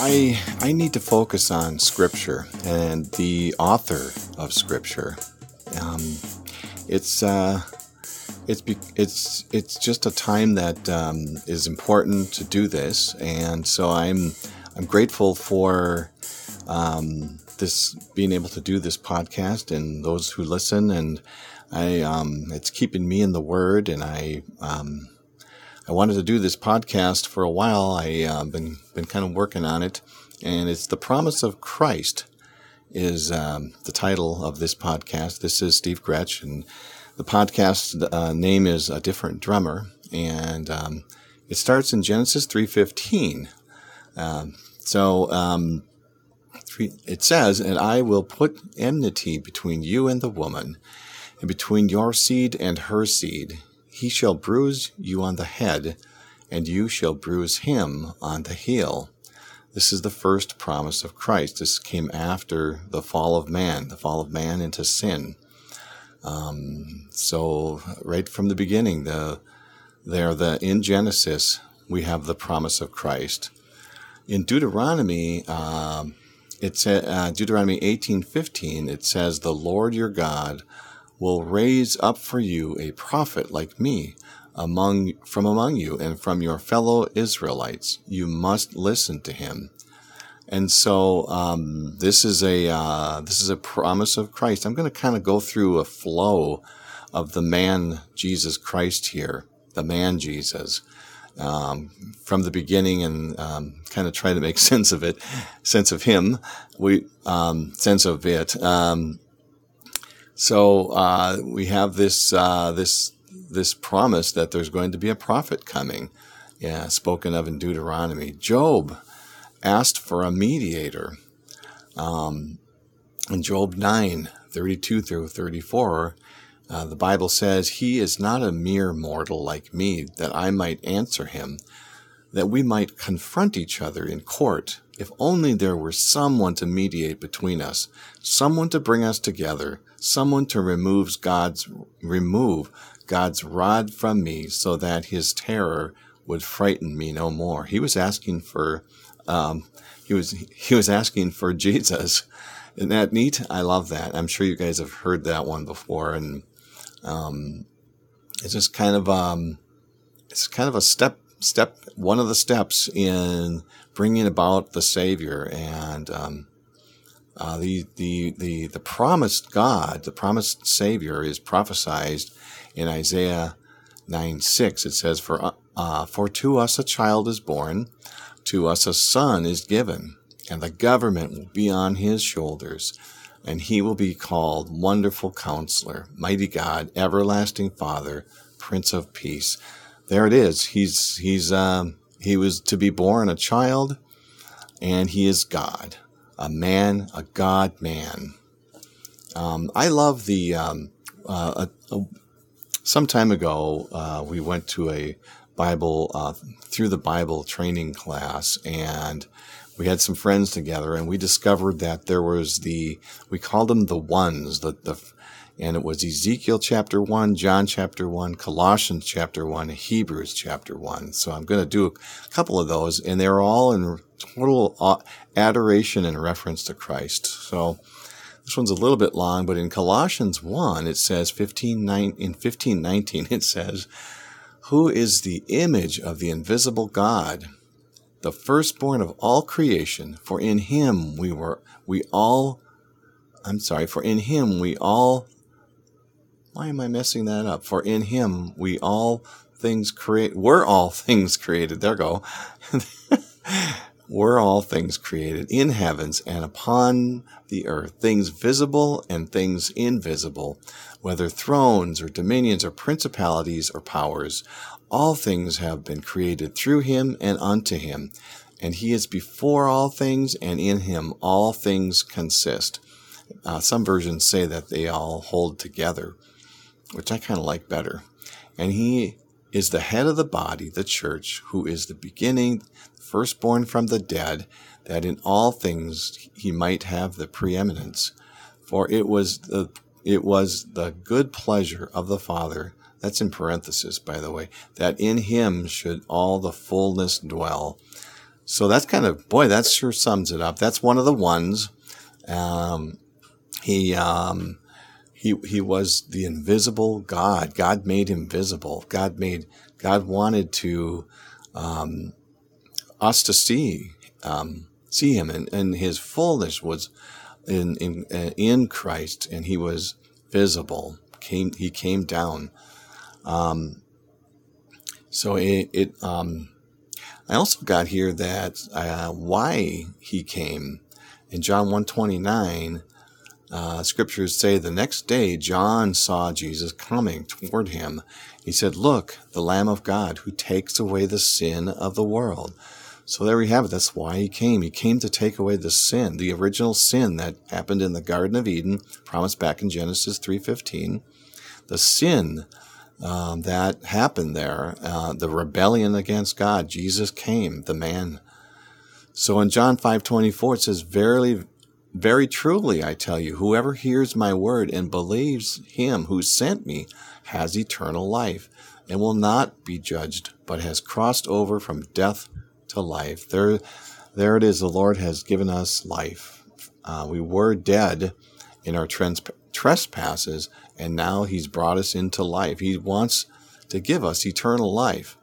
I I need to focus on Scripture and the author of Scripture. Um, it's uh, it's be, it's it's just a time that um, is important to do this, and so I'm I'm grateful for um, this being able to do this podcast and those who listen, and I um, it's keeping me in the Word, and I um, I wanted to do this podcast for a while. I uh, been been kind of working on it, and it's the promise of Christ is um, the title of this podcast. This is Steve Gretsch, and the podcast uh, name is a different drummer, and um, it starts in Genesis three fifteen. Um, so um, it says, "And I will put enmity between you and the woman, and between your seed and her seed." He shall bruise you on the head, and you shall bruise him on the heel. This is the first promise of Christ. This came after the fall of man, the fall of man into sin. Um, so right from the beginning, the there the in Genesis we have the promise of Christ. In Deuteronomy, um, it's uh, Deuteronomy eighteen fifteen. It says, "The Lord your God will raise up for you a prophet like me among from among you and from your fellow Israelites. You must listen to him. And so um, this is a uh, this is a promise of Christ. I'm going to kind of go through a flow of the man Jesus Christ here, the man Jesus, um, from the beginning, and um, kind of try to make sense of it, sense of him, we um, sense of it. So uh, we have this uh, this this promise that there's going to be a prophet coming, yeah, spoken of in Deuteronomy. Job asked for a mediator. Um, in Job 9, 32 through 34, uh, the Bible says, He is not a mere mortal like me, that I might answer him, that we might confront each other in court. If only there were someone to mediate between us, someone to bring us together, someone to remove God's remove God's rod from me so that his terror would frighten me no more. He was asking for um, he was he was asking for Jesus. Isn't that neat? I love that. I'm sure you guys have heard that one before, and um, it's just kind of um, it's kind of a step step one of the steps in bringing about the Savior and um, uh, the, the, the, the promised God, the promised Savior is prophesied in Isaiah 9 6. It says, For, uh, for to us a child is born, to us a son is given, and the government will be on his shoulders, and he will be called Wonderful Counselor, Mighty God, Everlasting Father, Prince of Peace. There it is. He's, he's, um, he was to be born a child, and he is God a man, a God man. Um, I love the. Um, uh, a, a, some time ago, uh, we went to a Bible uh, through the Bible training class, and we had some friends together, and we discovered that there was the we called them the ones, the the and it was Ezekiel chapter 1, John chapter 1, Colossians chapter 1, Hebrews chapter 1. So I'm going to do a couple of those, and they're all in total uh, adoration and reference to Christ. So this one's a little bit long, but in Colossians 1, it says 15, nine, in 1519, it says, Who is the image of the invisible God, the firstborn of all creation, for in him we were, we all, I'm sorry, for in him we all why am I messing that up? For in him we all things create, we're all things created. There go. we're all things created in heavens and upon the earth, things visible and things invisible, whether thrones or dominions or principalities or powers. All things have been created through him and unto him. And he is before all things, and in him all things consist. Uh, some versions say that they all hold together which I kind of like better. And he is the head of the body, the church, who is the beginning, firstborn from the dead, that in all things he might have the preeminence. For it was the it was the good pleasure of the Father, that's in parenthesis, by the way, that in him should all the fullness dwell. So that's kind of boy, that sure sums it up. That's one of the ones. Um, he um, he he was the invisible God. God made him visible. God made God wanted to um, us to see um, see him, and, and his fullness was in in uh, in Christ, and he was visible. Came he came down. Um, so it, it um, I also got here that uh, why he came in John 129 uh, scriptures say the next day John saw Jesus coming toward him. He said, Look, the Lamb of God who takes away the sin of the world. So there we have it. That's why he came. He came to take away the sin, the original sin that happened in the Garden of Eden, promised back in Genesis 3.15. The sin um, that happened there, uh, the rebellion against God. Jesus came, the man. So in John 5.24 it says, Verily, very truly, I tell you, whoever hears my word and believes him who sent me has eternal life and will not be judged, but has crossed over from death to life. There, there it is. The Lord has given us life. Uh, we were dead in our trans- trespasses, and now He's brought us into life. He wants to give us eternal life.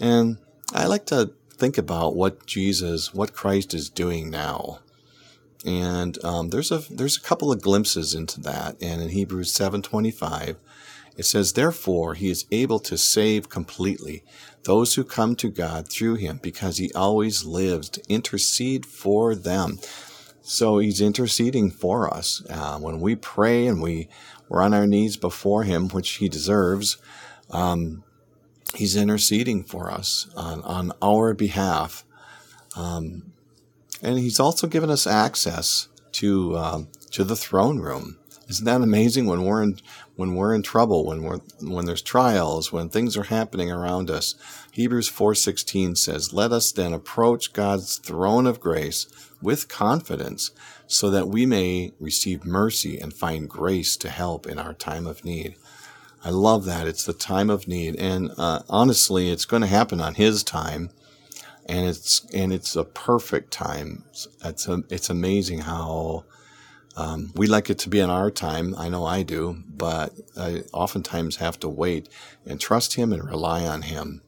And I like to think about what Jesus, what Christ is doing now and um, there's a there's a couple of glimpses into that. And in Hebrews seven twenty five, it says, "Therefore he is able to save completely those who come to God through him, because he always lives to intercede for them." So he's interceding for us uh, when we pray and we we're on our knees before him, which he deserves. Um, he's interceding for us on, on our behalf. Um, and he's also given us access to um, to the throne room. Isn't that amazing? When we're in when we're in trouble, when we're when there's trials, when things are happening around us, Hebrews four sixteen says, "Let us then approach God's throne of grace with confidence, so that we may receive mercy and find grace to help in our time of need." I love that. It's the time of need, and uh, honestly, it's going to happen on His time and it's and it's a perfect time. It's a, it's amazing how um, we like it to be in our time. I know I do, but I oftentimes have to wait and trust Him and rely on Him.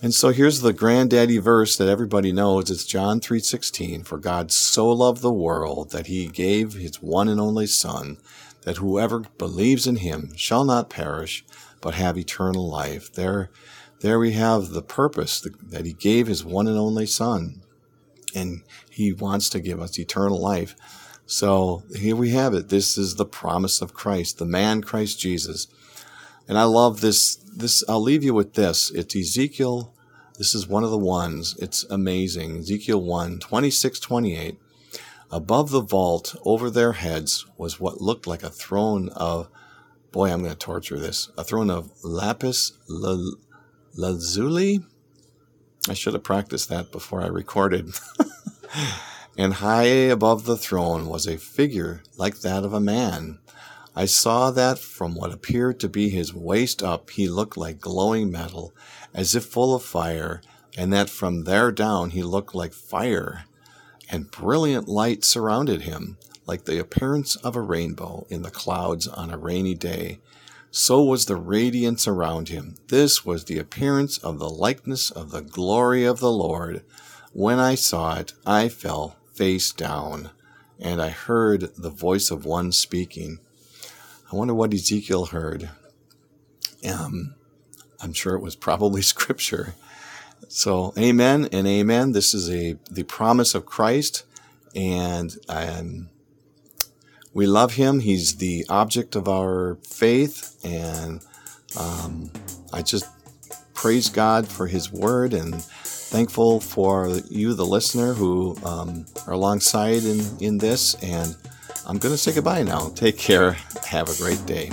And so here's the granddaddy verse that everybody knows. It's John 3:16. For God so loved the world that he gave his one and only son that whoever believes in him shall not perish but have eternal life. There there we have the purpose that he gave his one and only son and he wants to give us eternal life. So here we have it. This is the promise of christ the man christ jesus. And i love this this i'll leave you with this. It's ezekiel this is one of the ones. It's amazing. Ezekiel 1 26 28 above the vault over their heads was what looked like a throne of boy i'm going to torture this a throne of lapis lazuli. I should have practiced that before I recorded. and high above the throne was a figure like that of a man. I saw that from what appeared to be his waist up, he looked like glowing metal, as if full of fire, and that from there down he looked like fire, and brilliant light surrounded him, like the appearance of a rainbow in the clouds on a rainy day so was the radiance around him. This was the appearance of the likeness of the glory of the Lord. When I saw it, I fell face down, and I heard the voice of one speaking. I wonder what Ezekiel heard. Um, I'm sure it was probably scripture. So, amen and amen. This is a the promise of Christ, and I'm we love him. He's the object of our faith. And um, I just praise God for his word and thankful for you, the listener, who um, are alongside in, in this. And I'm going to say goodbye now. Take care. Have a great day.